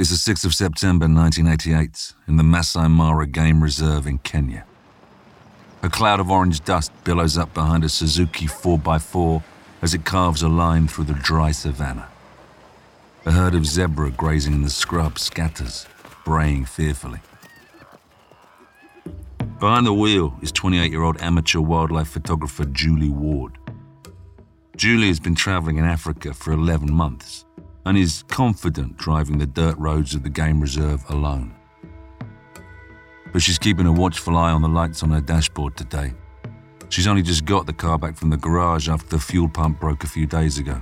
It's the 6th of September 1988 in the Masai Mara Game Reserve in Kenya. A cloud of orange dust billows up behind a Suzuki 4x4 as it carves a line through the dry savannah. A herd of zebra grazing in the scrub scatters, braying fearfully. Behind the wheel is 28 year old amateur wildlife photographer Julie Ward. Julie has been traveling in Africa for 11 months and is confident driving the dirt roads of the game reserve alone. But she's keeping a watchful eye on the lights on her dashboard today. She's only just got the car back from the garage after the fuel pump broke a few days ago.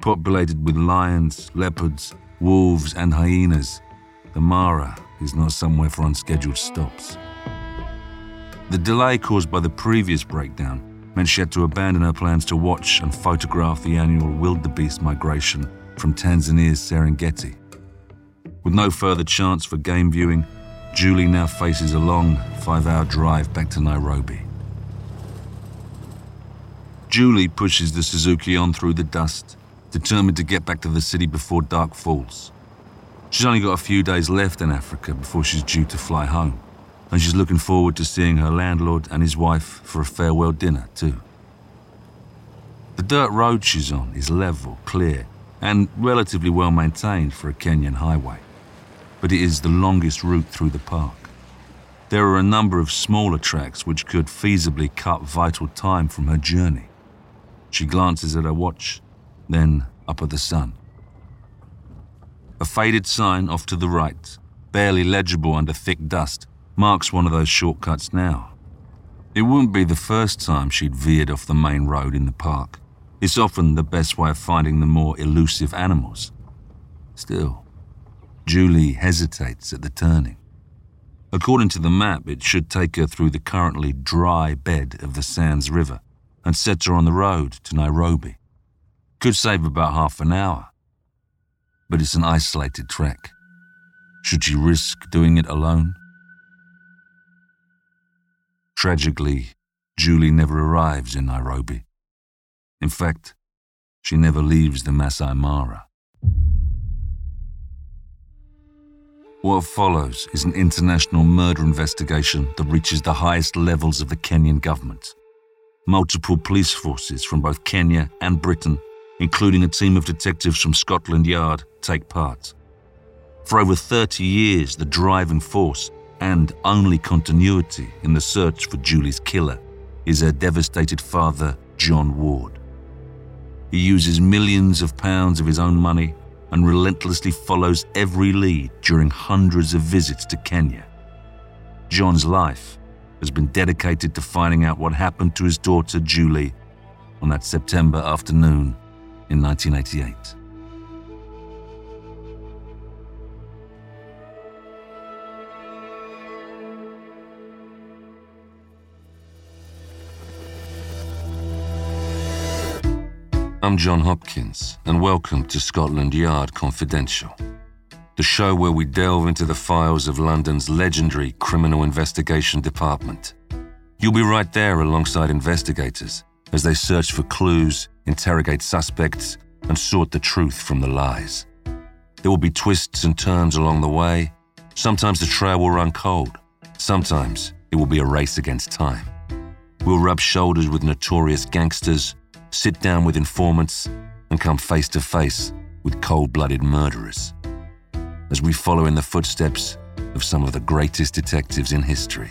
Populated with lions, leopards, wolves, and hyenas, the Mara is not somewhere for unscheduled stops. The delay caused by the previous breakdown meant she had to abandon her plans to watch and photograph the annual wildebeest migration from Tanzania's Serengeti. With no further chance for game viewing, Julie now faces a long five hour drive back to Nairobi. Julie pushes the Suzuki on through the dust, determined to get back to the city before dark falls. She's only got a few days left in Africa before she's due to fly home, and she's looking forward to seeing her landlord and his wife for a farewell dinner, too. The dirt road she's on is level, clear, and relatively well maintained for a Kenyan highway, but it is the longest route through the park. There are a number of smaller tracks which could feasibly cut vital time from her journey. She glances at her watch, then up at the sun. A faded sign off to the right, barely legible under thick dust, marks one of those shortcuts now. It wouldn't be the first time she'd veered off the main road in the park. It's often the best way of finding the more elusive animals. Still, Julie hesitates at the turning. According to the map, it should take her through the currently dry bed of the Sands River and set her on the road to Nairobi. Could save about half an hour. But it's an isolated trek. Should she risk doing it alone? Tragically, Julie never arrives in Nairobi. In fact, she never leaves the Masai Mara. What follows is an international murder investigation that reaches the highest levels of the Kenyan government. Multiple police forces from both Kenya and Britain, including a team of detectives from Scotland Yard, take part. For over 30 years, the driving force and only continuity in the search for Julie's killer is her devastated father, John Ward. He uses millions of pounds of his own money and relentlessly follows every lead during hundreds of visits to Kenya. John's life has been dedicated to finding out what happened to his daughter Julie on that September afternoon in 1988. I'm John Hopkins, and welcome to Scotland Yard Confidential, the show where we delve into the files of London's legendary Criminal Investigation Department. You'll be right there alongside investigators as they search for clues, interrogate suspects, and sort the truth from the lies. There will be twists and turns along the way. Sometimes the trail will run cold, sometimes it will be a race against time. We'll rub shoulders with notorious gangsters sit down with informants, and come face to face with cold blooded murderers. As we follow in the footsteps of some of the greatest detectives in history.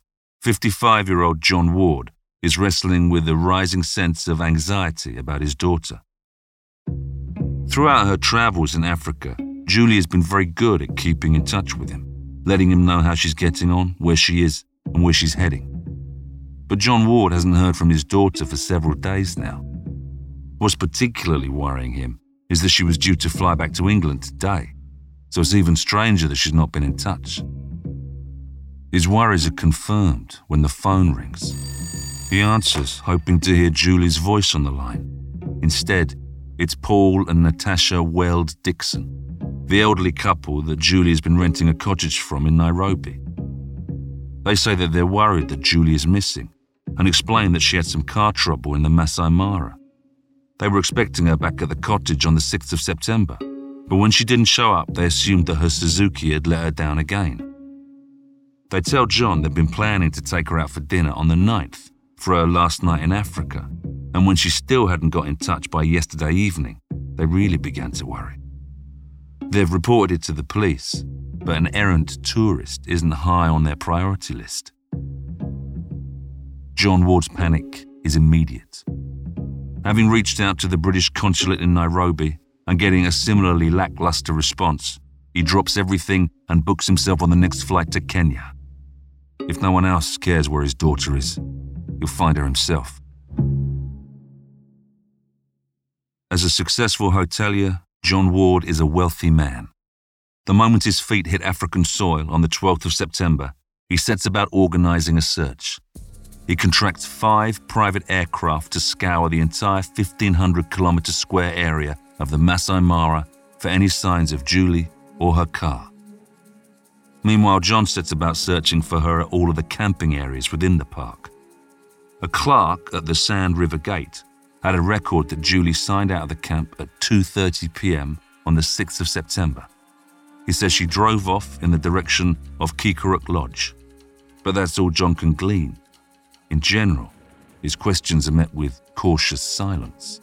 55 year old John Ward is wrestling with a rising sense of anxiety about his daughter. Throughout her travels in Africa, Julie has been very good at keeping in touch with him, letting him know how she's getting on, where she is, and where she's heading. But John Ward hasn't heard from his daughter for several days now. What's particularly worrying him is that she was due to fly back to England today, so it's even stranger that she's not been in touch. His worries are confirmed when the phone rings. He answers, hoping to hear Julie's voice on the line. Instead, it's Paul and Natasha Weld Dixon, the elderly couple that Julie has been renting a cottage from in Nairobi. They say that they're worried that Julie is missing and explain that she had some car trouble in the Masai Mara. They were expecting her back at the cottage on the 6th of September, but when she didn't show up, they assumed that her Suzuki had let her down again. They tell John they've been planning to take her out for dinner on the 9th for her last night in Africa, and when she still hadn't got in touch by yesterday evening, they really began to worry. They've reported it to the police, but an errant tourist isn't high on their priority list. John Ward's panic is immediate. Having reached out to the British consulate in Nairobi and getting a similarly lackluster response, he drops everything and books himself on the next flight to Kenya. If no one else cares where his daughter is, he'll find her himself. As a successful hotelier, John Ward is a wealthy man. The moment his feet hit African soil on the 12th of September, he sets about organizing a search. He contracts five private aircraft to scour the entire 1,500 kilometre square area of the Masai Mara for any signs of Julie or her car. Meanwhile, John sets about searching for her at all of the camping areas within the park. A clerk at the Sand River Gate had a record that Julie signed out of the camp at 2:30 p.m. on the 6th of September. He says she drove off in the direction of Keekorok Lodge. But that's all John can glean. In general, his questions are met with cautious silence.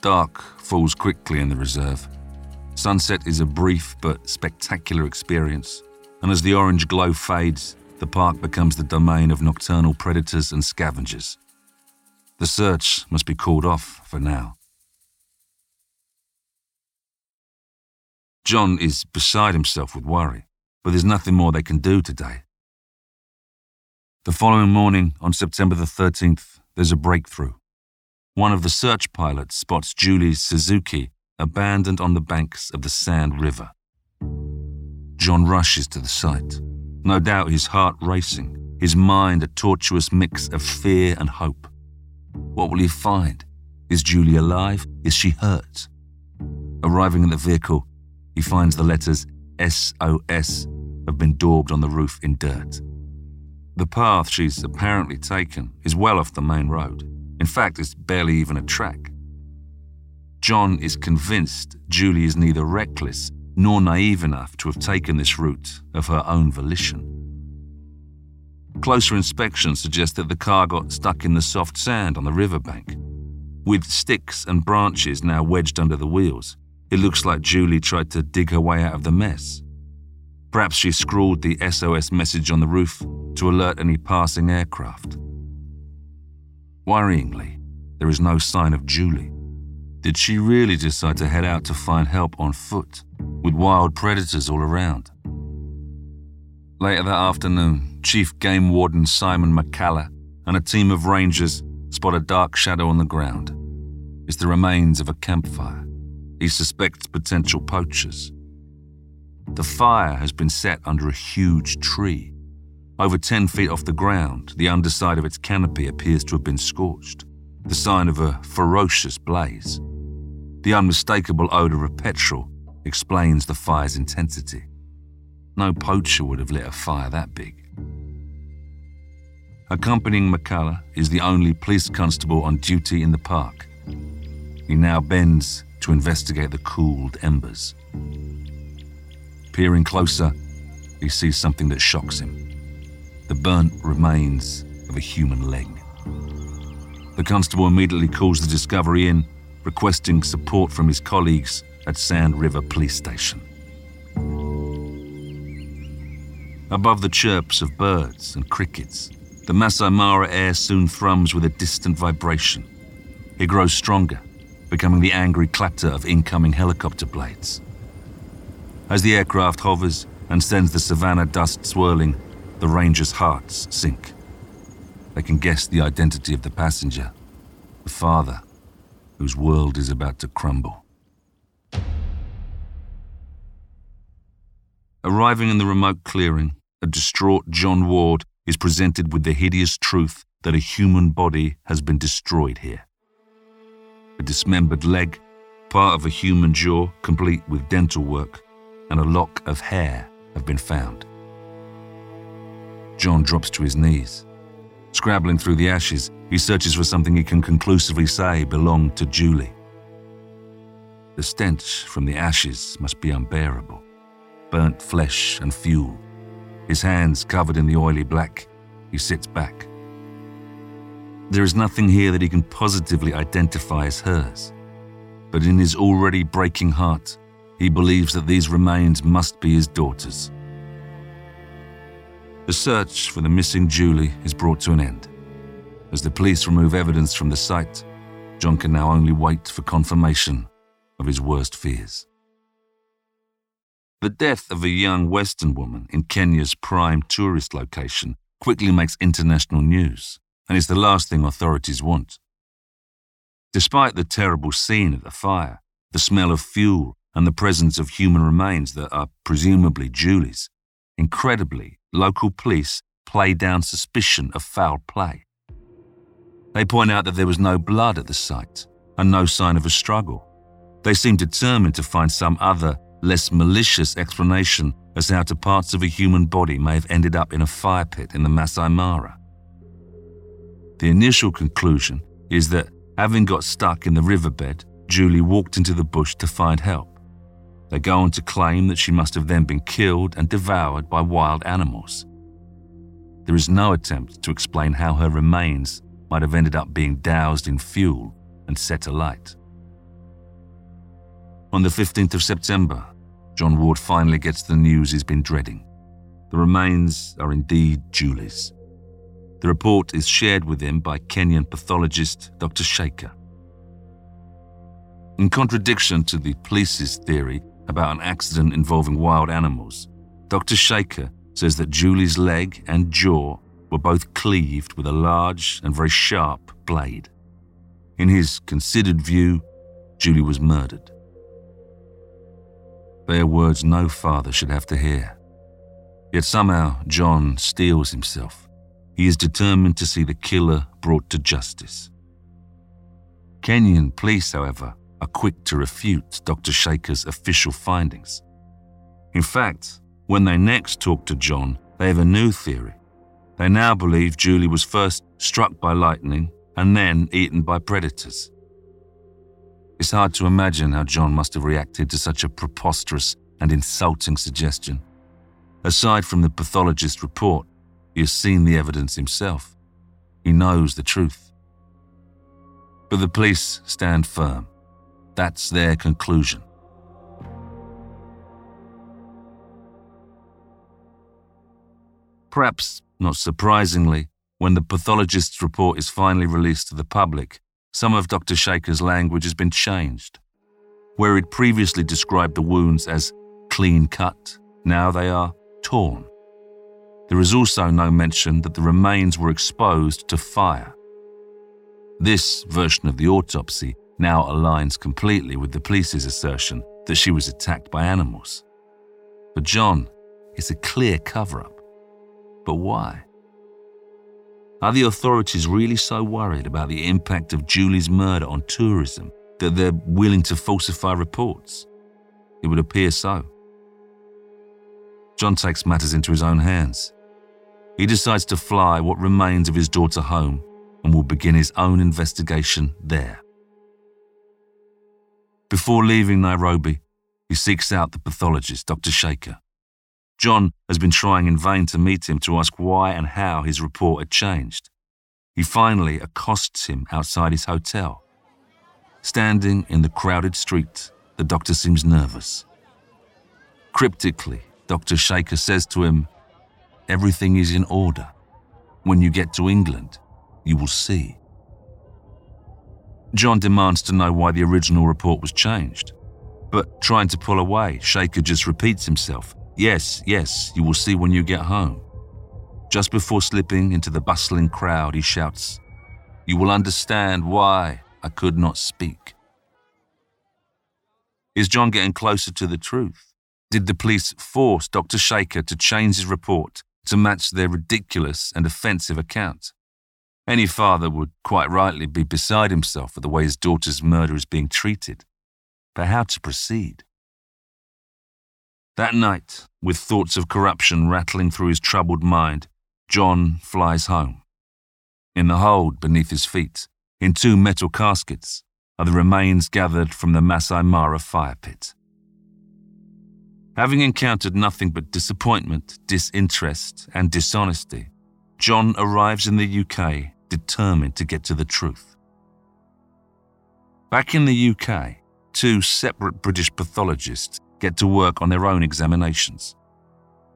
Dark falls quickly in the reserve. Sunset is a brief but spectacular experience, and as the orange glow fades, the park becomes the domain of nocturnal predators and scavengers. The search must be called off for now. John is beside himself with worry, but there's nothing more they can do today. The following morning, on September the 13th, there's a breakthrough. One of the search pilots spots Julie's Suzuki abandoned on the banks of the Sand River. John rushes to the site no doubt his heart racing, his mind a tortuous mix of fear and hope. What will he find? Is Julie alive? Is she hurt? Arriving at the vehicle, he finds the letters SOS have been daubed on the roof in dirt. The path she's apparently taken is well off the main road. In fact, it's barely even a track. John is convinced Julie is neither reckless nor naive enough to have taken this route of her own volition. Closer inspection suggests that the car got stuck in the soft sand on the riverbank. With sticks and branches now wedged under the wheels, it looks like Julie tried to dig her way out of the mess. Perhaps she scrawled the SOS message on the roof to alert any passing aircraft. Worryingly, there is no sign of Julie. Did she really decide to head out to find help on foot? with wild predators all around. Later that afternoon, Chief Game Warden Simon Makallah and a team of rangers spot a dark shadow on the ground. It's the remains of a campfire. He suspects potential poachers. The fire has been set under a huge tree. Over 10 feet off the ground, the underside of its canopy appears to have been scorched, the sign of a ferocious blaze. The unmistakable odor of petrol explains the fire's intensity. No poacher would have lit a fire that big. Accompanying Makallah is the only police constable on duty in the park. He now bends to investigate the cooled embers. Peering closer, he sees something that shocks him the burnt remains of a human leg. The constable immediately calls the discovery in, requesting support from his colleagues at Sand River Police Station. Above the chirps of birds and crickets, the Masai Mara air soon thrums with a distant vibration. It grows stronger, becoming the angry clatter of incoming helicopter blades. As the aircraft hovers and sends the savannah dust swirling, the rangers' hearts sink. They can guess the identity of the passenger, the father, whose world is about to crumble. Arriving in the remote clearing, a distraught John Ward is presented with the hideous truth that a human body has been destroyed here. A dismembered leg, part of a human jaw complete with dental work, and a lock of hair have been found. John drops to his knees. Scrabbling through the ashes, he searches for something he can conclusively say belonged to Julie. The stench from the ashes must be unbearable. Burnt flesh and fuel. His hands covered in the oily black, he sits back. There is nothing here that he can positively identify as hers. But in his already breaking heart, he believes that these remains must be his daughter's. The search for the missing Julie is brought to an end. As the police remove evidence from the site, John can now only wait for confirmation of his worst fears. The death of a young Western woman in Kenya's prime tourist location quickly makes international news and is the last thing authorities want. Despite the terrible scene of the fire, the smell of fuel, and the presence of human remains that are presumably Julie's, incredibly, local police play down suspicion of foul play. They point out that there was no blood at the site and no sign of a struggle. They seem determined to find some other, less malicious explanation as to how to parts of a human body may have ended up in a fire pit in the Masai Mara. The initial conclusion is that, having got stuck in the riverbed, Julie walked into the bush to find help. They go on to claim that she must have then been killed and devoured by wild animals. There is no attempt to explain how her remains might have ended up being doused in fuel and set alight. On the 15th of September, John Ward finally gets the news he's been dreading. The remains are indeed Julie's. The report is shared with him by Kenyan pathologist Dr. Shaker. In contradiction to the police's theory about an accident involving wild animals, Dr. Shaker says that Julie's leg and jaw were both cleaved with a large and very sharp blade. In his considered view, Julie was murdered. They are words no father should have to hear. Yet somehow John steels himself. He is determined to see the killer brought to justice. Kenyan police, however, are quick to refute Dr. Shaker's official findings. In fact, when they next talk to John, they have a new theory. They now believe Julie was first struck by lightning and then eaten by predators. It's hard to imagine how John must have reacted to such a preposterous and insulting suggestion. Aside from the pathologist's report, he has seen the evidence himself. He knows the truth. But the police stand firm. That's their conclusion. Perhaps not surprisingly, when the pathologist's report is finally released to the public, some of Dr. Shaker's language has been changed. Where he'd previously described the wounds as clean cut, now they are torn. There is also no mention that the remains were exposed to fire. This version of the autopsy now aligns completely with the police's assertion that she was attacked by animals. For John, it's a clear cover up. But why? Are the authorities really so worried about the impact of Julie's murder on tourism that they're willing to falsify reports? It would appear so. John takes matters into his own hands. He decides to fly what remains of his daughter home and will begin his own investigation there. Before leaving Nairobi, he seeks out the pathologist, Dr. Shaker. John has been trying in vain to meet him to ask why and how his report had changed. He finally accosts him outside his hotel. Standing in the crowded street, the doctor seems nervous. Cryptically, Dr. Shaker says to him, Everything is in order. When you get to England, you will see. John demands to know why the original report was changed. But trying to pull away, Shaker just repeats himself Yes, yes, you will see when you get home. Just before slipping into the bustling crowd, he shouts, You will understand why I could not speak. Is John getting closer to the truth? Did the police force Dr. Shaker to change his report to match their ridiculous and offensive account? Any father would quite rightly be beside himself at the way his daughter's murder is being treated. But how to proceed? That night, with thoughts of corruption rattling through his troubled mind, John flies home. In the hold beneath his feet, in two metal caskets, are the remains gathered from the Masai Mara fire pit. Having encountered nothing but disappointment, disinterest, and dishonesty, John arrives in the UK determined to get to the truth. Back in the UK, two separate British pathologists get to work on their own examinations.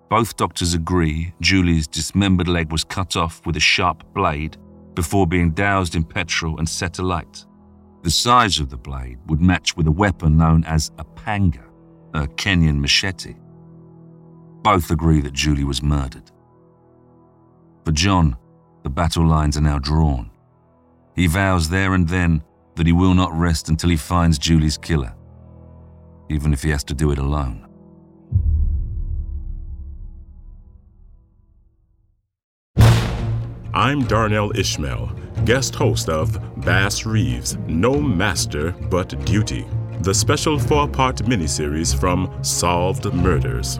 Both doctors agree Julie's dismembered leg was cut off with a sharp blade before being doused in petrol and set alight. The size of the blade would match with a weapon known as a panga, a Kenyan machete. Both agree that Julie was murdered. For John, the battle lines are now drawn. He vows there and then that he will not rest until he finds Julie's killer, even if he has to do it alone. I'm Darnell Ishmael, guest host of Bass Reeves No Master But Duty, the special four part miniseries from Solved Murders.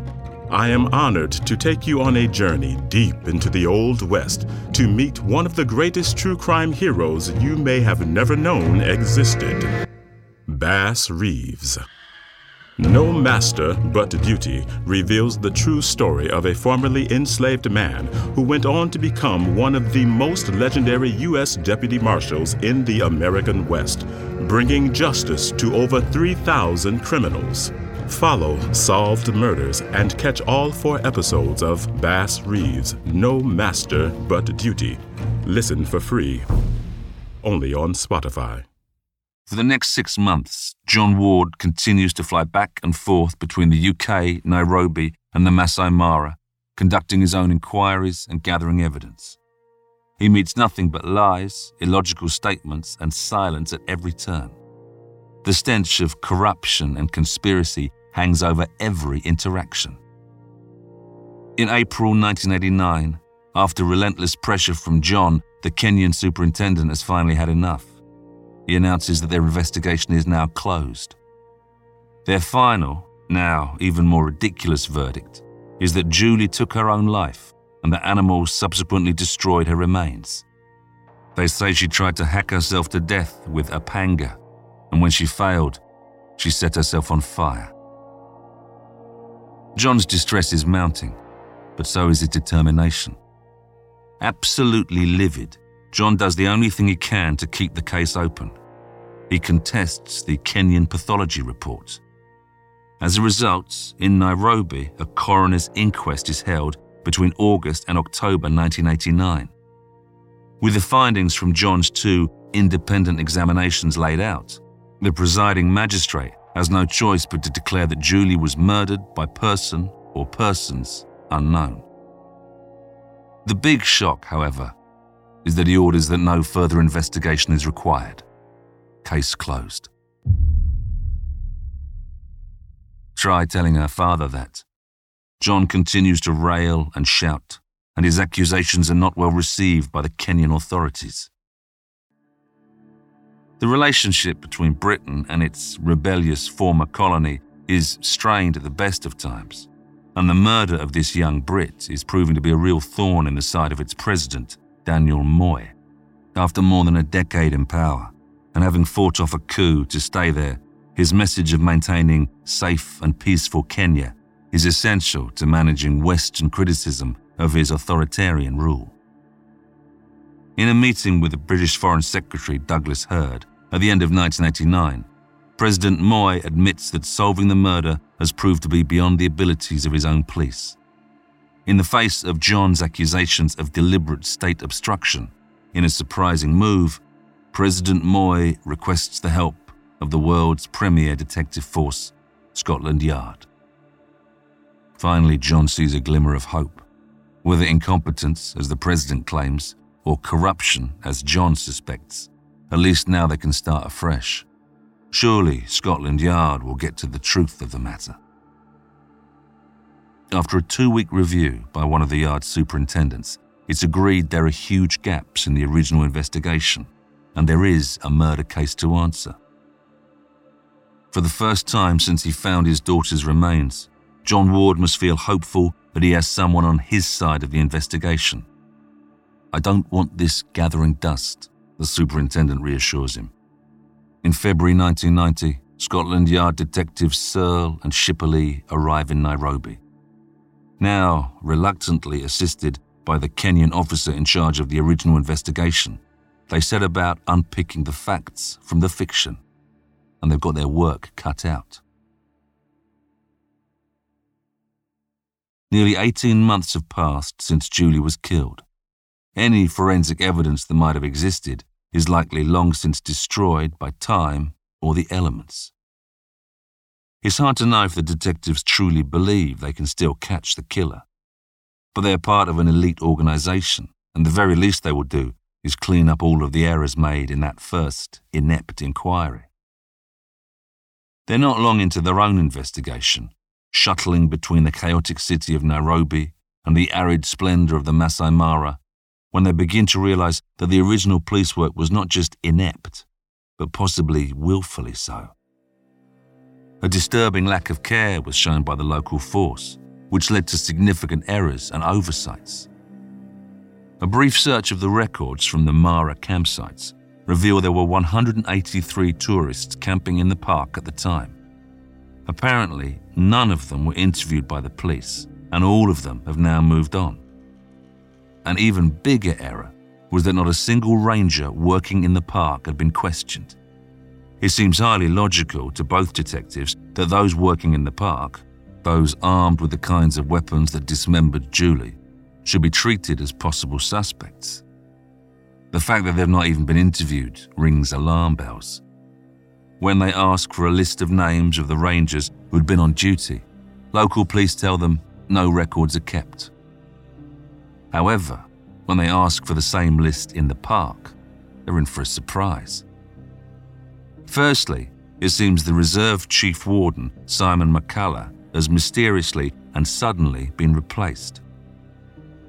I am honored to take you on a journey deep into the Old West to meet one of the greatest true crime heroes you may have never known existed Bass Reeves. No Master But Duty reveals the true story of a formerly enslaved man who went on to become one of the most legendary U.S. deputy marshals in the American West, bringing justice to over 3,000 criminals. Follow Solved Murders and catch all four episodes of Bass Reeves No Master But Duty. Listen for free. Only on Spotify. For the next six months, John Ward continues to fly back and forth between the UK, Nairobi, and the Masai Mara, conducting his own inquiries and gathering evidence. He meets nothing but lies, illogical statements, and silence at every turn. The stench of corruption and conspiracy hangs over every interaction. In April 1989, after relentless pressure from John, the Kenyan superintendent has finally had enough. He announces that their investigation is now closed. Their final, now even more ridiculous verdict is that Julie took her own life and that animals subsequently destroyed her remains. They say she tried to hack herself to death with a panga, and when she failed, she set herself on fire. John's distress is mounting, but so is his determination. Absolutely livid, John does the only thing he can to keep the case open. He contests the Kenyan pathology report. As a result, in Nairobi, a coroner's inquest is held between August and October 1989. With the findings from John's two independent examinations laid out, the presiding magistrate has no choice but to declare that Julie was murdered by person or persons unknown. The big shock, however, is that he orders that no further investigation is required. Case closed. Try telling her father that. John continues to rail and shout, and his accusations are not well received by the Kenyan authorities. The relationship between Britain and its rebellious former colony is strained at the best of times, and the murder of this young Brit is proving to be a real thorn in the side of its president, Daniel Moi. After more than a decade in power, and having fought off a coup to stay there, his message of maintaining safe and peaceful Kenya is essential to managing Western criticism of his authoritarian rule. In a meeting with the British Foreign Secretary Douglas Hurd at the end of 1989, President Moi admits that solving the murder has proved to be beyond the abilities of his own police. In the face of John's accusations of deliberate state obstruction, in a surprising move, President Moi requests the help of the world's premier detective force, Scotland Yard. Finally, John sees a glimmer of hope. Whether incompetence, as the president claims, or corruption, as John suspects, at least now they can start afresh. Surely Scotland Yard will get to the truth of the matter. After a two week review by one of the yard's superintendents, it's agreed there are huge gaps in the original investigation, and there is a murder case to answer. For the first time since he found his daughter's remains, John Ward must feel hopeful that he has someone on his side of the investigation. I don't want this gathering dust, the superintendent reassures him. In February 1990, Scotland Yard detectives Searle and Shipperley arrive in Nairobi. Now, reluctantly assisted by the Kenyan officer in charge of the original investigation, they set about unpicking the facts from the fiction, and they've got their work cut out. Nearly 18 months have passed since Julie was killed. Any forensic evidence that might have existed is likely long since destroyed by time or the elements. It's hard to know if the detectives truly believe they can still catch the killer. But they are part of an elite organization, and the very least they will do is clean up all of the errors made in that first inept inquiry. They're not long into their own investigation, shuttling between the chaotic city of Nairobi and the arid splendor of the Masai Mara, when they begin to realize that the original police work was not just inept, but possibly willfully so. A disturbing lack of care was shown by the local force, which led to significant errors and oversights. A brief search of the records from the Mara campsites revealed there were 183 tourists camping in the park at the time. Apparently, none of them were interviewed by the police, and all of them have now moved on. An even bigger error was that not a single ranger working in the park had been questioned. It seems highly logical to both detectives that those working in the park, those armed with the kinds of weapons that dismembered Julie, should be treated as possible suspects. The fact that they've not even been interviewed rings alarm bells. When they ask for a list of names of the rangers who'd been on duty, local police tell them no records are kept. However, when they ask for the same list in the park, they're in for a surprise. Firstly, it seems the reserve chief warden, Simon Makallah, has mysteriously and suddenly been replaced.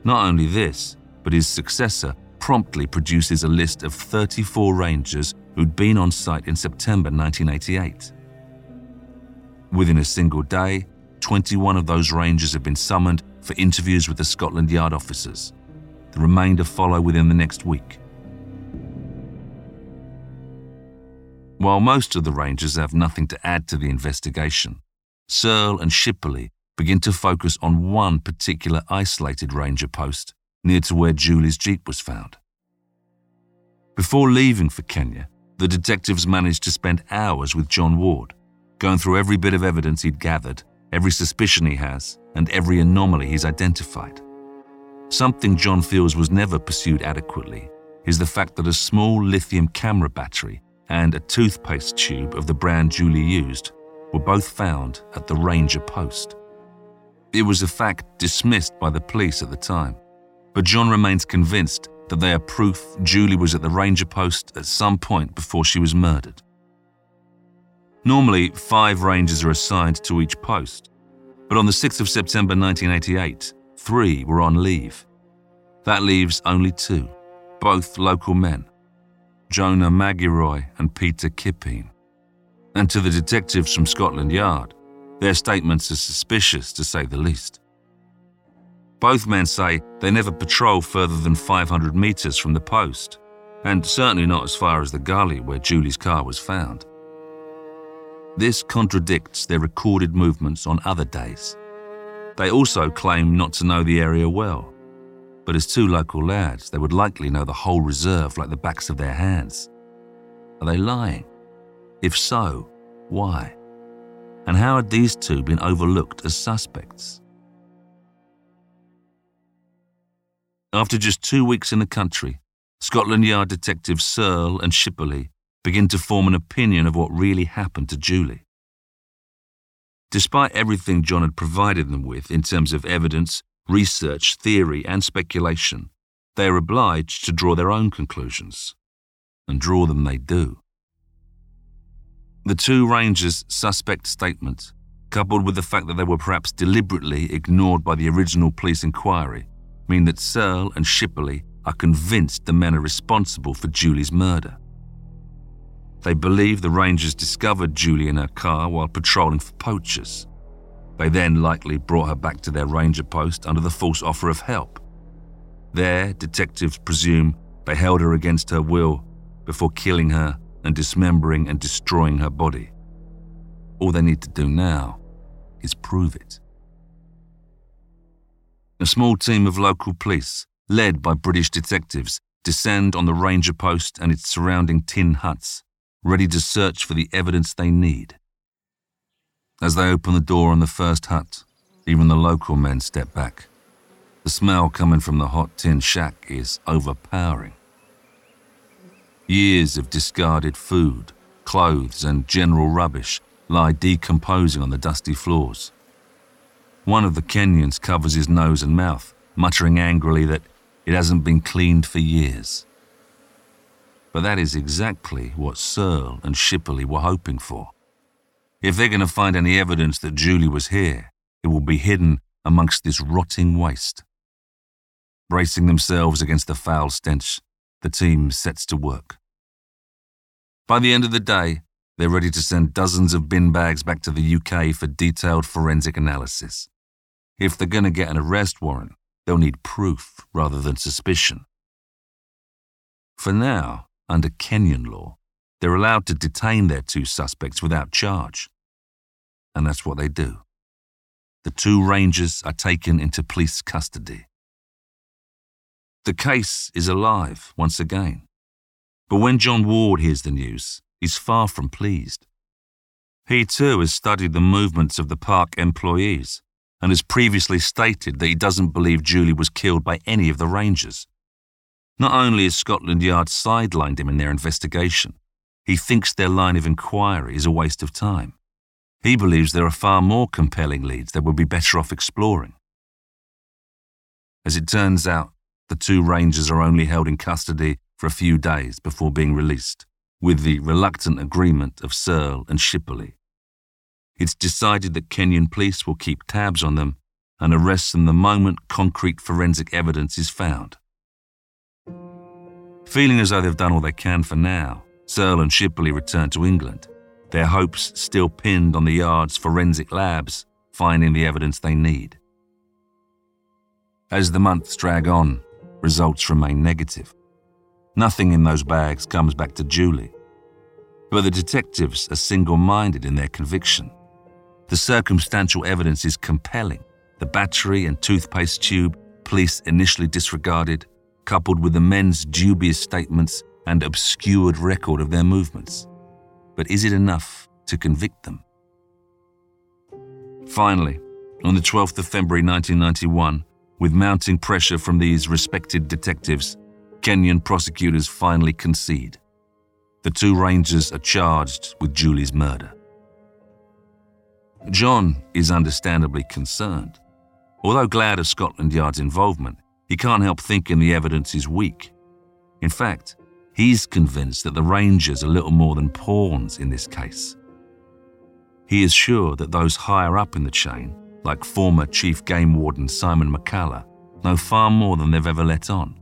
Not only this, but his successor promptly produces a list of 34 rangers who'd been on site in September 1988. Within a single day, 21 of those rangers have been summoned for interviews with the Scotland Yard officers. The remainder follow within the next week. While most of the rangers have nothing to add to the investigation, Searle and Shipperley begin to focus on one particular isolated ranger post near to where Julie's Jeep was found. Before leaving for Kenya, the detectives managed to spend hours with John Ward, going through every bit of evidence he'd gathered, every suspicion he has, and every anomaly he's identified. Something John feels was never pursued adequately is the fact that a small lithium camera battery and a toothpaste tube of the brand Julie used were both found at the Ranger post. It was a fact dismissed by the police at the time, but John remains convinced that they are proof Julie was at the Ranger post at some point before she was murdered. Normally, five Rangers are assigned to each post, but on the 6th of September 1988, three were on leave. That leaves only two, both local men Jonah Magiroi and Peter Kipeen. And to the detectives from Scotland Yard, their statements are suspicious to say the least. Both men say they never patrol further than 500 metres from the post, and certainly not as far as the gully where Julie's car was found. This contradicts their recorded movements on other days. They also claim not to know the area well, but as two local lads, they would likely know the whole reserve like the backs of their hands. Are they lying? If so, why? And how had these two been overlooked as suspects? After just two weeks in the country, Scotland Yard detectives Searle and Shipperley begin to form an opinion of what really happened to Julie. Despite everything John had provided them with in terms of evidence, research, theory, and speculation, they are obliged to draw their own conclusions. And draw them they do. The two Rangers' suspect statement, coupled with the fact that they were perhaps deliberately ignored by the original police inquiry, mean that Searle and Shipperley are convinced the men are responsible for Julie's murder. They believe the Rangers discovered Julie in her car while patrolling for poachers. They then likely brought her back to their ranger post under the false offer of help. There, detectives presume they held her against her will before killing her and dismembering and destroying her body. All they need to do now is prove it. A small team of local police, led by British detectives, descend on the ranger post and its surrounding tin huts ready to search for the evidence they need. As they open the door on the first hut, even the local men step back. The smell coming from the hot tin shack is overpowering. Years of discarded food, clothes, and general rubbish lie decomposing on the dusty floors. One of the Kenyans covers his nose and mouth, muttering angrily that it hasn't been cleaned for years. But that is exactly what Searle and Shipperley were hoping for. If they're going to find any evidence that Julie was here, it will be hidden amongst this rotting waste. Bracing themselves against the foul stench, the team sets to work. By the end of the day, they're ready to send dozens of bin bags back to the UK for detailed forensic analysis. If they're going to get an arrest warrant, they'll need proof rather than suspicion. For now, under Kenyan law, they're allowed to detain their two suspects without charge. And that's what they do. The two rangers are taken into police custody. The case is alive once again. But when John Ward hears the news, he's far from pleased. He too has studied the movements of the park employees and has previously stated that he doesn't believe Julie was killed by any of the rangers. Not only has Scotland Yard sidelined him in their investigation, he thinks their line of inquiry is a waste of time. He believes there are far more compelling leads that would be better off exploring. As it turns out, the two rangers are only held in custody for a few days before being released, with the reluctant agreement of Searle and Shipperley. It's decided that Kenyan police will keep tabs on them and arrest them the moment concrete forensic evidence is found. Feeling as though they've done all they can for now, Searle and Shipperley return to England, their hopes still pinned on the Yard's forensic labs finding the evidence they need. As the months drag on, results remain negative. Nothing in those bags comes back to Julie. But the detectives are single minded in their conviction. The circumstantial evidence is compelling. The battery and toothpaste tube police initially disregarded coupled with the men's dubious statements and obscured record of their movements. But is it enough to convict them? Finally, on the 12th of February 1991, with mounting pressure from these respected detectives, Kenyan prosecutors finally concede. The two rangers are charged with Julie's murder. John is understandably concerned. Although glad of Scotland Yard's involvement, he can't help thinking the evidence is weak. In fact, he's convinced that the Rangers are little more than pawns in this case. He is sure that those higher up in the chain, like former Chief Game Warden Simon Makallah, know far more than they've ever let on.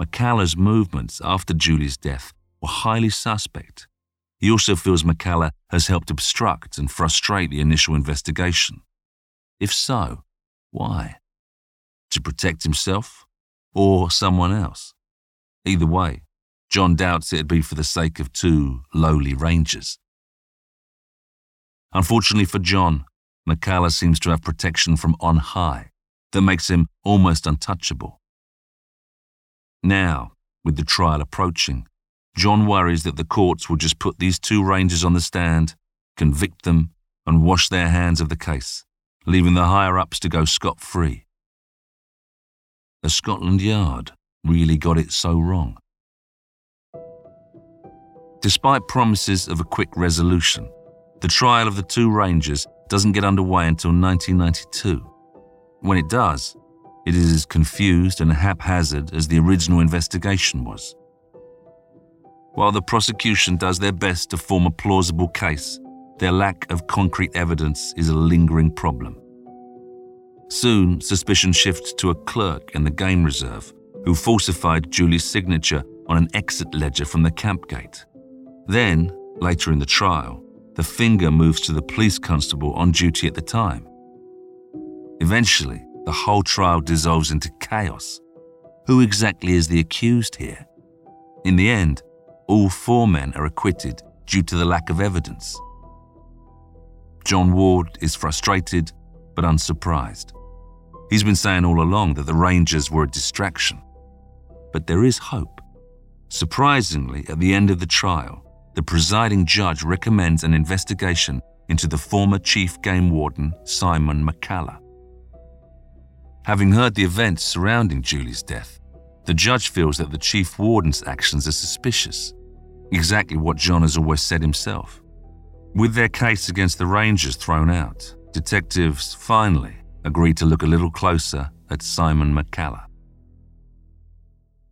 Makallah's movements after Julie's death were highly suspect. He also feels Makallah has helped obstruct and frustrate the initial investigation. If so, why? to protect himself or someone else. Either way, John doubts it'd be for the sake of two lowly rangers. Unfortunately for John, Makallah seems to have protection from on high that makes him almost untouchable. Now, with the trial approaching, John worries that the courts will just put these two rangers on the stand, convict them, and wash their hands of the case, leaving the higher ups to go scot free. has Scotland Yard really got it so wrong? Despite promises of a quick resolution, the trial of the two Rangers doesn't get underway until 1992. When it does, it is as confused and haphazard as the original investigation was. While the prosecution does their best to form a plausible case, their lack of concrete evidence is a lingering problem. Soon, suspicion shifts to a clerk in the game reserve who falsified Julie's signature on an exit ledger from the camp gate. Then, later in the trial, the finger moves to the police constable on duty at the time. Eventually, the whole trial dissolves into chaos. Who exactly is the accused here? In the end, all four men are acquitted due to the lack of evidence. John Ward is frustrated but unsurprised. He's been saying all along that the Rangers were a distraction. But there is hope. Surprisingly, at the end of the trial, the presiding judge recommends an investigation into the former chief game warden, Simon Makallah. Having heard the events surrounding Julie's death, the judge feels that the chief warden's actions are suspicious, exactly what John has always said himself. With their case against the Rangers thrown out, detectives finally agree to look a little closer at Simon Makallah.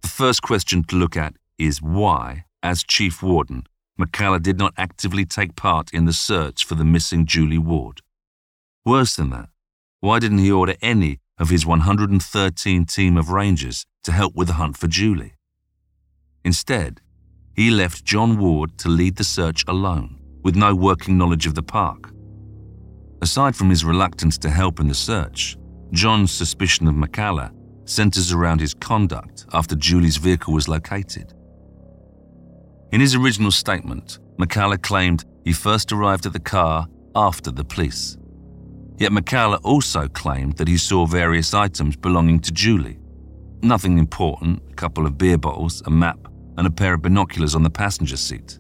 The first question to look at is why, as chief warden, Makallah did not actively take part in the search for the missing Julie Ward. Worse than that, why didn't he order any of his 113 team of Rangers to help with the hunt for Julie. Instead, he left John Ward to lead the search alone, with no working knowledge of the park. Aside from his reluctance to help in the search, John's suspicion of Makallah centers around his conduct after Julie's vehicle was located. In his original statement, Makallah claimed he first arrived at the car after the police. Yet Makallah also claimed that he saw various items belonging to Julie. Nothing important, a couple of beer bottles, a map, and a pair of binoculars on the passenger seat.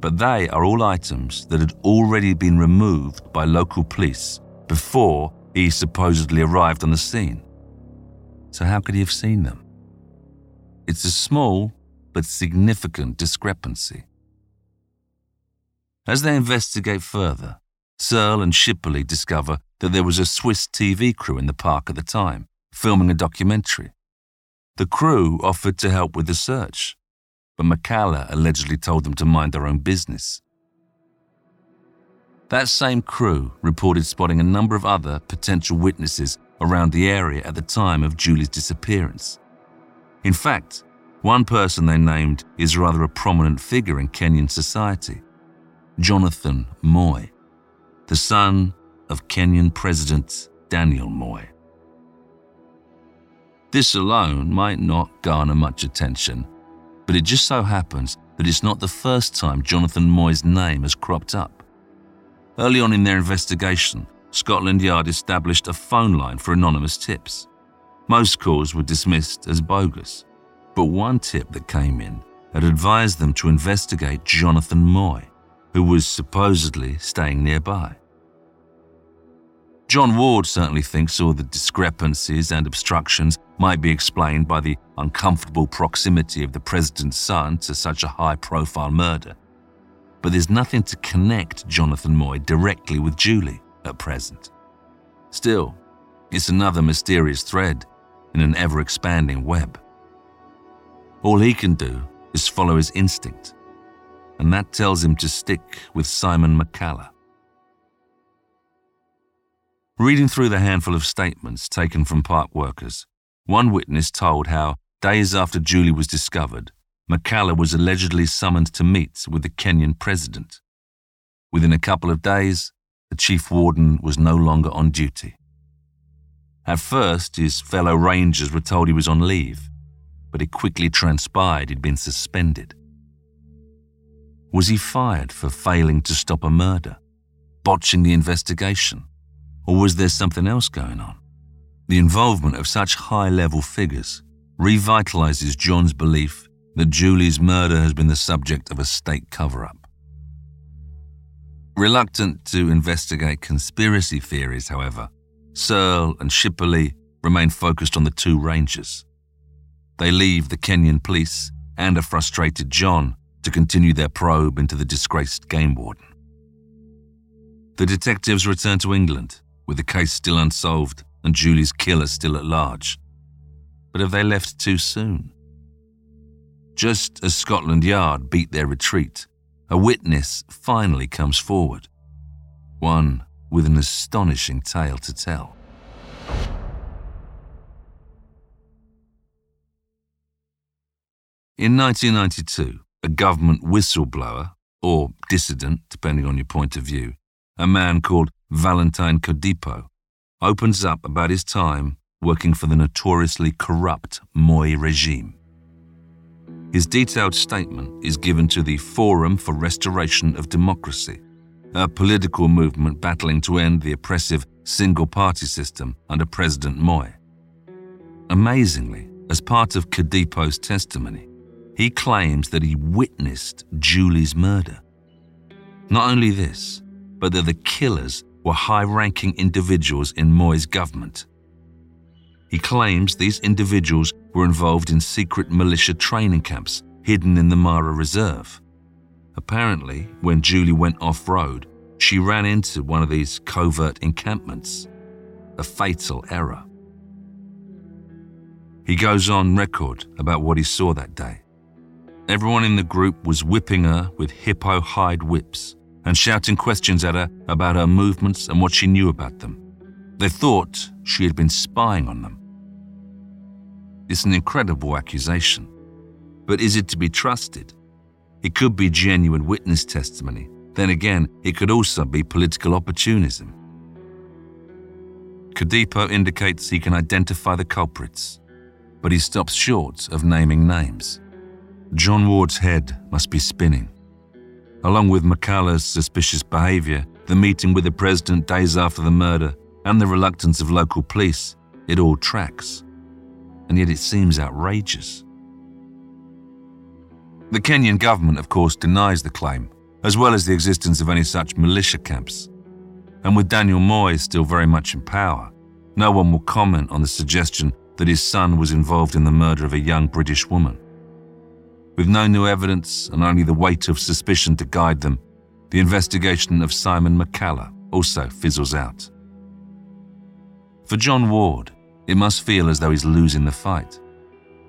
But they are all items that had already been removed by local police before he supposedly arrived on the scene. So, how could he have seen them? It's a small but significant discrepancy. As they investigate further, Searle and Shipperley discover that there was a Swiss TV crew in the park at the time, filming a documentary. The crew offered to help with the search, but Makallah allegedly told them to mind their own business. That same crew reported spotting a number of other potential witnesses around the area at the time of Julie's disappearance. In fact, one person they named is rather a prominent figure in Kenyan society Jonathan Moi the son of Kenyan President Daniel Moi. This alone might not garner much attention, but it just so happens that it's not the first time Jonathan Moi's name has cropped up. Early on in their investigation, Scotland Yard established a phone line for anonymous tips. Most calls were dismissed as bogus, but one tip that came in had advised them to investigate Jonathan Moi, who was supposedly staying nearby. John Ward certainly thinks all the discrepancies and obstructions might be explained by the uncomfortable proximity of the president's son to such a high profile murder. But there's nothing to connect Jonathan Moi directly with Julie at present. Still, it's another mysterious thread in an ever expanding web. All he can do is follow his instinct, and that tells him to stick with Simon Makallah. Reading through the handful of statements taken from park workers, one witness told how, days after Julie was discovered, Makallah was allegedly summoned to meet with the Kenyan president. Within a couple of days, the chief warden was no longer on duty. At first, his fellow rangers were told he was on leave, but it quickly transpired he'd been suspended. Was he fired for failing to stop a murder, botching the investigation, or was there something else going on? The involvement of such high level figures revitalizes John's belief that Julie's murder has been the subject of a state cover up. Reluctant to investigate conspiracy theories, however, Searle and Shipperley remain focused on the two rangers. They leave the Kenyan police and a frustrated John to continue their probe into the disgraced game warden. The detectives return to England, with the case still unsolved and Julie's killer still at large. But have they left too soon? Just as Scotland Yard beat their retreat, a witness finally comes forward. One with an astonishing tale to tell. In 1992, a government whistleblower, or dissident, depending on your point of view, a man called Valentine Kodipo, opens up about his time working for the notoriously corrupt Moi regime. His detailed statement is given to the Forum for Restoration of Democracy, a political movement battling to end the oppressive single party system under President Moi. Amazingly, as part of Kodipo's testimony, he claims that he witnessed Julie's murder. Not only this, but that the killers were high ranking individuals in Moi's government. He claims these individuals were involved in secret militia training camps hidden in the Mara Reserve. Apparently, when Julie went off road, she ran into one of these covert encampments. A fatal error. He goes on record about what he saw that day. Everyone in the group was whipping her with hippo hide whips and shouting questions at her about her movements and what she knew about them. They thought she had been spying on them. It's an incredible accusation. But is it to be trusted? It could be genuine witness testimony. Then again, it could also be political opportunism. Kodipo indicates he can identify the culprits, but he stops short of naming names. John Ward's head must be spinning. Along with Makallah's suspicious behavior, the meeting with the president days after the murder, and the reluctance of local police, it all tracks. And yet it seems outrageous. The Kenyan government, of course, denies the claim, as well as the existence of any such militia camps. And with Daniel Moi still very much in power, no one will comment on the suggestion that his son was involved in the murder of a young British woman. With no new evidence and only the weight of suspicion to guide them, the investigation of Simon Makallah also fizzles out. For John Ward, it must feel as though he's losing the fight.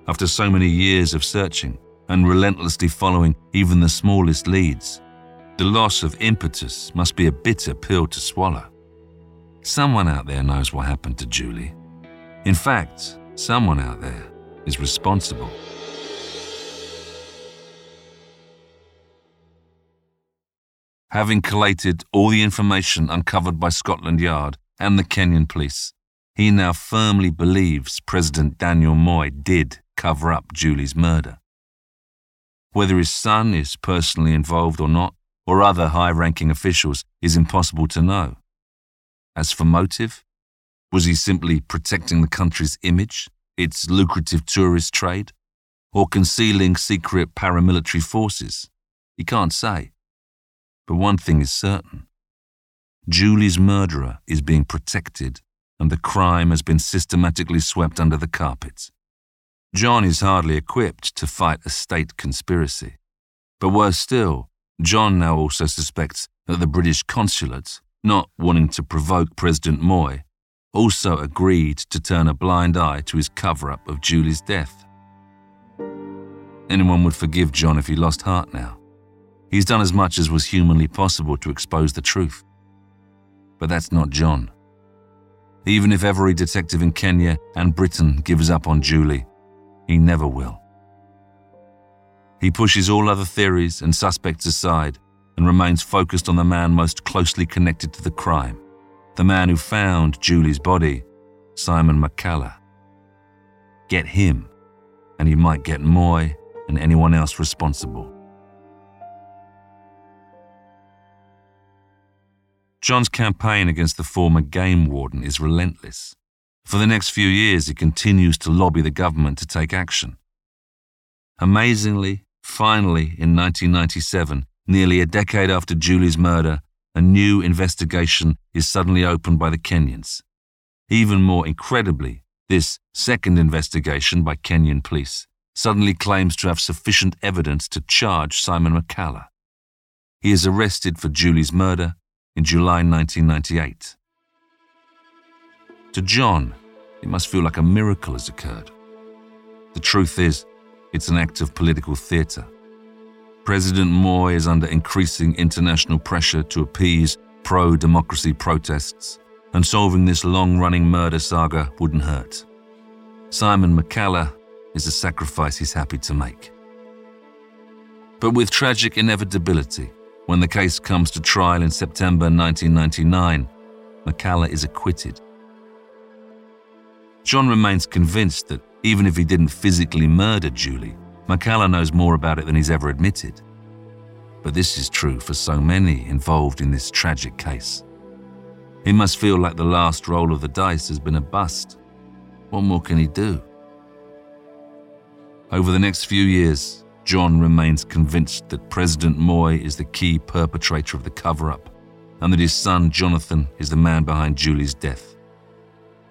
After so many years of searching and relentlessly following even the smallest leads, the loss of impetus must be a bitter pill to swallow. Someone out there knows what happened to Julie. In fact, someone out there is responsible. Having collated all the information uncovered by Scotland Yard and the Kenyan police, he now firmly believes President Daniel Moi did cover up Julie's murder. Whether his son is personally involved or not, or other high ranking officials, is impossible to know. As for motive, was he simply protecting the country's image, its lucrative tourist trade, or concealing secret paramilitary forces? He can't say. But one thing is certain Julie's murderer is being protected, and the crime has been systematically swept under the carpet. John is hardly equipped to fight a state conspiracy. But worse still, John now also suspects that the British consulate, not wanting to provoke President Moi, also agreed to turn a blind eye to his cover up of Julie's death. Anyone would forgive John if he lost heart now. He's done as much as was humanly possible to expose the truth. But that's not John. Even if every detective in Kenya and Britain gives up on Julie, he never will. He pushes all other theories and suspects aside and remains focused on the man most closely connected to the crime, the man who found Julie's body, Simon Makallah. Get him, and you might get Moi and anyone else responsible. John's campaign against the former game warden is relentless. For the next few years, he continues to lobby the government to take action. Amazingly, finally, in 1997, nearly a decade after Julie's murder, a new investigation is suddenly opened by the Kenyans. Even more incredibly, This second investigation by Kenyan police suddenly claims to have sufficient evidence to charge Simon Makallah. He is arrested for Julie's murder in July 1998. To John, it must feel like a miracle has occurred. The truth is, it's an act of political theatre. President Moi is under increasing international pressure to appease pro democracy protests, and solving this long running murder saga wouldn't hurt. Simon Makallah is a sacrifice he's happy to make. But with tragic inevitability, when the case comes to trial in September 1999, Makallah is acquitted. John remains convinced that even if he didn't physically murder Julie, Makallah knows more about it than he's ever admitted. But this is true for so many involved in this tragic case. He must feel like the last roll of the dice has been a bust. What more can he do? Over the next few years, John remains convinced that President Moi is the key perpetrator of the cover up and that his son Jonathan is the man behind Julie's death.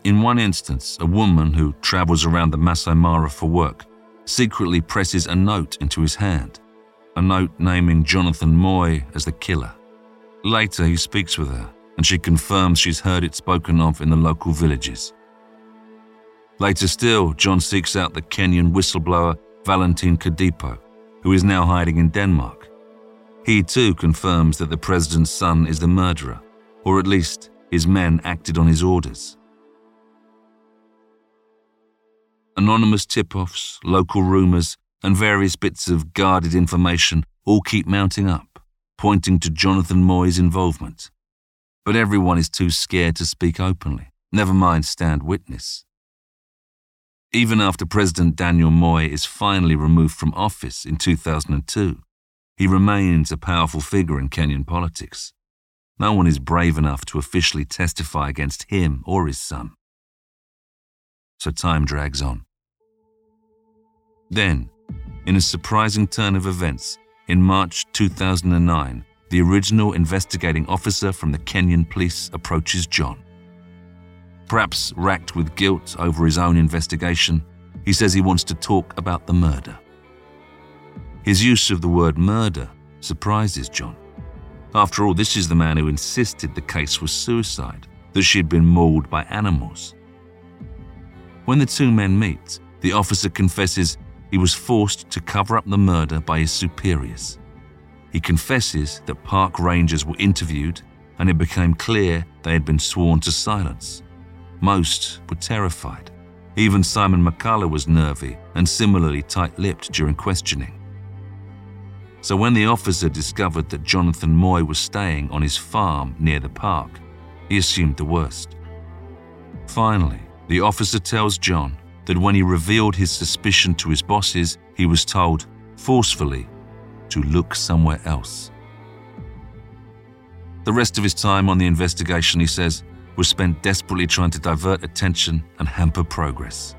In one instance, a woman who travels around the Masai Mara for work secretly presses a note into his hand, a note naming Jonathan Moi as the killer. Later, he speaks with her, and she confirms she's heard it spoken of in the local villages. Later still, John seeks out the Kenyan whistleblower Valentin Kodipo, who is now hiding in Denmark. He too confirms that the president's son is the murderer, or at least his men acted on his orders. Anonymous tip offs, local rumours, and various bits of guarded information all keep mounting up, pointing to Jonathan Moi's involvement. But everyone is too scared to speak openly, never mind stand witness. Even after President Daniel Moi is finally removed from office in 2002, he remains a powerful figure in Kenyan politics. No one is brave enough to officially testify against him or his son. So time drags on. Then, in a surprising turn of events, in March 2009, the original investigating officer from the Kenyan police approaches John. Perhaps racked with guilt over his own investigation, he says he wants to talk about the murder. His use of the word murder surprises John. After all, this is the man who insisted the case was suicide, that she had been mauled by animals. When the two men meet, the officer confesses he was forced to cover up the murder by his superiors. He confesses that park rangers were interviewed and it became clear they had been sworn to silence. Most were terrified. Even Simon Makallah was nervy and similarly tight lipped during questioning. So when the officer discovered that Jonathan Moi was staying on his farm near the park, he assumed the worst. Finally, the officer tells John that when he revealed his suspicion to his bosses, he was told, forcefully, to look somewhere else. The rest of his time on the investigation, he says, was spent desperately trying to divert attention and hamper progress.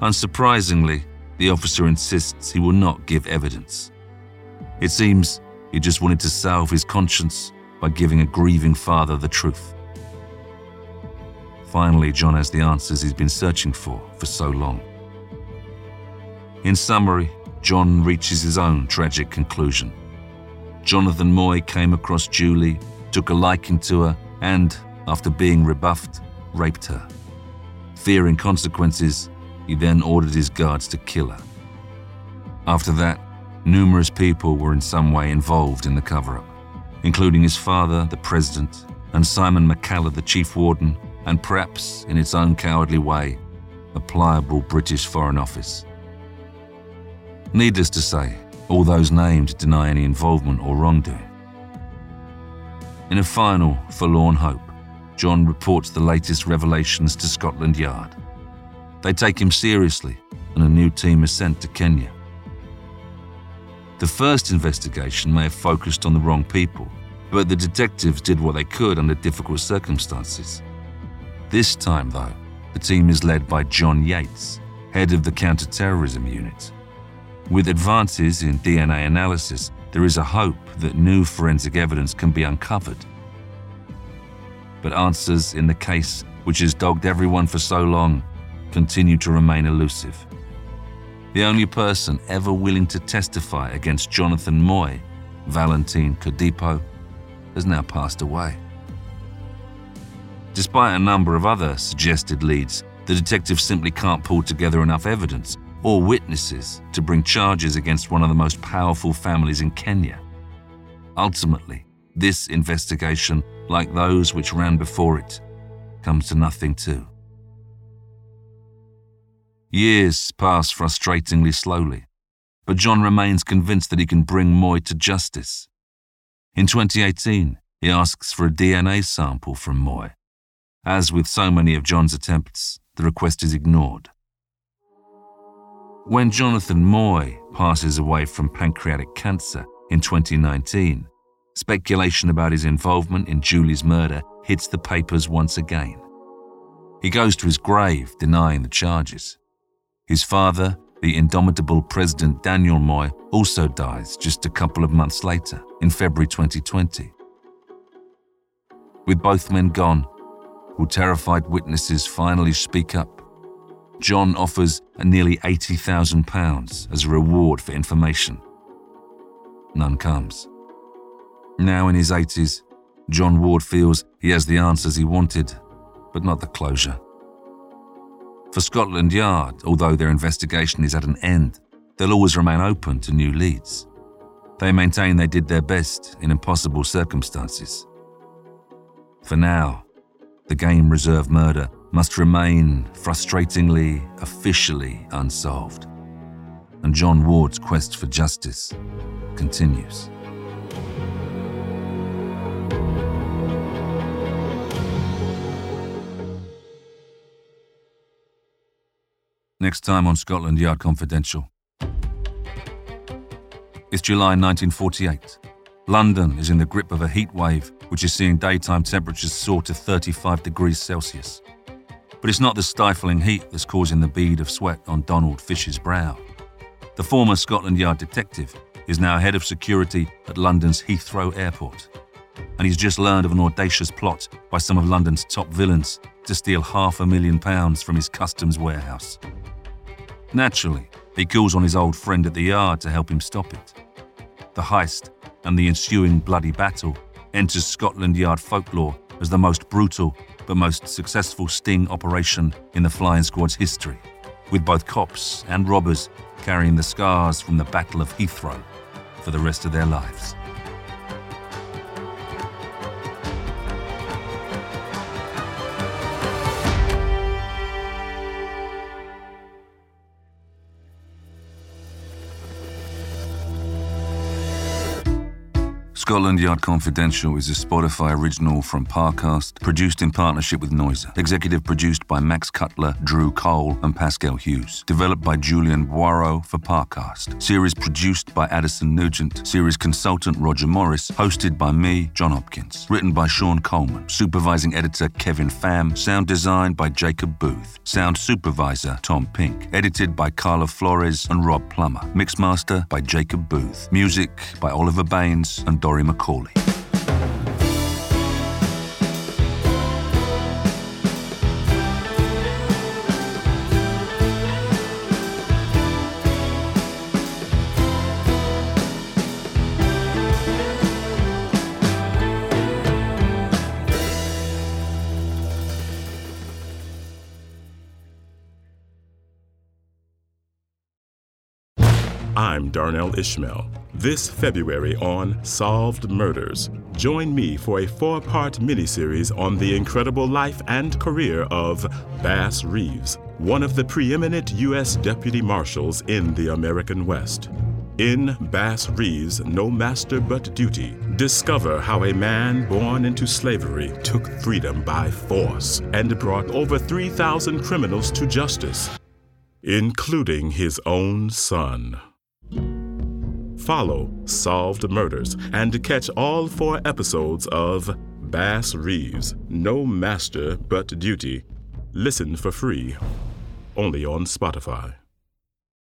Unsurprisingly, the officer insists he will not give evidence. It seems he just wanted to salve his conscience by giving a grieving father the truth. Finally, John has the answers he's been searching for for so long. In summary, John reaches his own tragic conclusion. Jonathan Moi came across Julie, took a liking to her, and, after being rebuffed, raped her. Fearing consequences, he then ordered his guards to kill her. After that, numerous people were in some way involved in the cover up, including his father, the president, and Simon Makallah, the chief warden, and perhaps, in its own cowardly way, a pliable British Foreign Office. Needless to say, all those named deny any involvement or wrongdoing. In a final, forlorn hope, John reports the latest revelations to Scotland Yard. They take him seriously, and a new team is sent to Kenya. The first investigation may have focused on the wrong people, but the detectives did what they could under difficult circumstances. This time, though, the team is led by John Yates, head of the counterterrorism unit. With advances in DNA analysis, there is a hope that new forensic evidence can be uncovered but answers in the case which has dogged everyone for so long continue to remain elusive. The only person ever willing to testify against Jonathan Moi, Valentine Kodipo, has now passed away. Despite a number of other suggested leads, the detectives simply can't pull together enough evidence or witnesses to bring charges against one of the most powerful families in Kenya. Ultimately, this investigation, like those which ran before it, comes to nothing too. Years pass frustratingly slowly, but John remains convinced that he can bring Moi to justice. In 2018, he asks for a DNA sample from Moi. As with so many of John's attempts, the request is ignored. When Jonathan Moi passes away from pancreatic cancer in 2019, speculation about his involvement in Julie's murder hits the papers once again. He goes to his grave denying the charges. His father, the indomitable President Daniel Moi, also dies just a couple of months later, in February 2020. With both men gone, will terrified witnesses finally speak up? John offers a nearly £80,000 as a reward for information. None comes. Now in his 80s, John Ward feels he has the answers he wanted, but not the closure. For Scotland Yard, although their investigation is at an end, they'll always remain open to new leads. They maintain they did their best in impossible circumstances. For now, the game reserve murder must remain frustratingly, officially unsolved. And John Ward's quest for justice continues. Next time on Scotland Yard Confidential. It's July 1948. London is in the grip of a heat wave which is seeing daytime temperatures soar to 35 degrees Celsius. But it's not the stifling heat that's causing the bead of sweat on Donald Fish's brow. The former Scotland Yard detective is now head of security at London's Heathrow Airport. And he's just learned of an audacious plot by some of London's top villains to steal half a million pounds from his customs warehouse. Naturally, he calls on his old friend at the yard to help him stop it. The heist and the ensuing bloody battle enters Scotland Yard folklore as the most brutal but most successful sting operation in the flying squad's history, with both cops and robbers carrying the scars from the Battle of Heathrow for the rest of their lives. Scotland Yard Confidential is a Spotify original from Parcast, produced in partnership with Noiser. Executive produced by Max Cutler, Drew Cole, and Pascal Hughes. Developed by Julian Boireau for Parcast. Series produced by Addison Nugent. Series consultant Roger Morris. Hosted by me, John Hopkins. Written by Sean Coleman. Supervising editor Kevin Pham. Sound design by Jacob Booth. Sound supervisor Tom Pink. Edited by Carla Flores and Rob Plummer. Mixmaster by Jacob Booth. Music by Oliver Baines and Rory McCauley. Darnell Ishmael. This February on Solved Murders, join me for a four part miniseries on the incredible life and career of Bass Reeves, one of the preeminent U.S. deputy marshals in the American West. In Bass Reeves' No Master But Duty, discover how a man born into slavery took freedom by force and brought over 3,000 criminals to justice, including his own son. Follow Solved Murders and catch all four episodes of Bass Reeves, No Master But Duty. Listen for free, only on Spotify.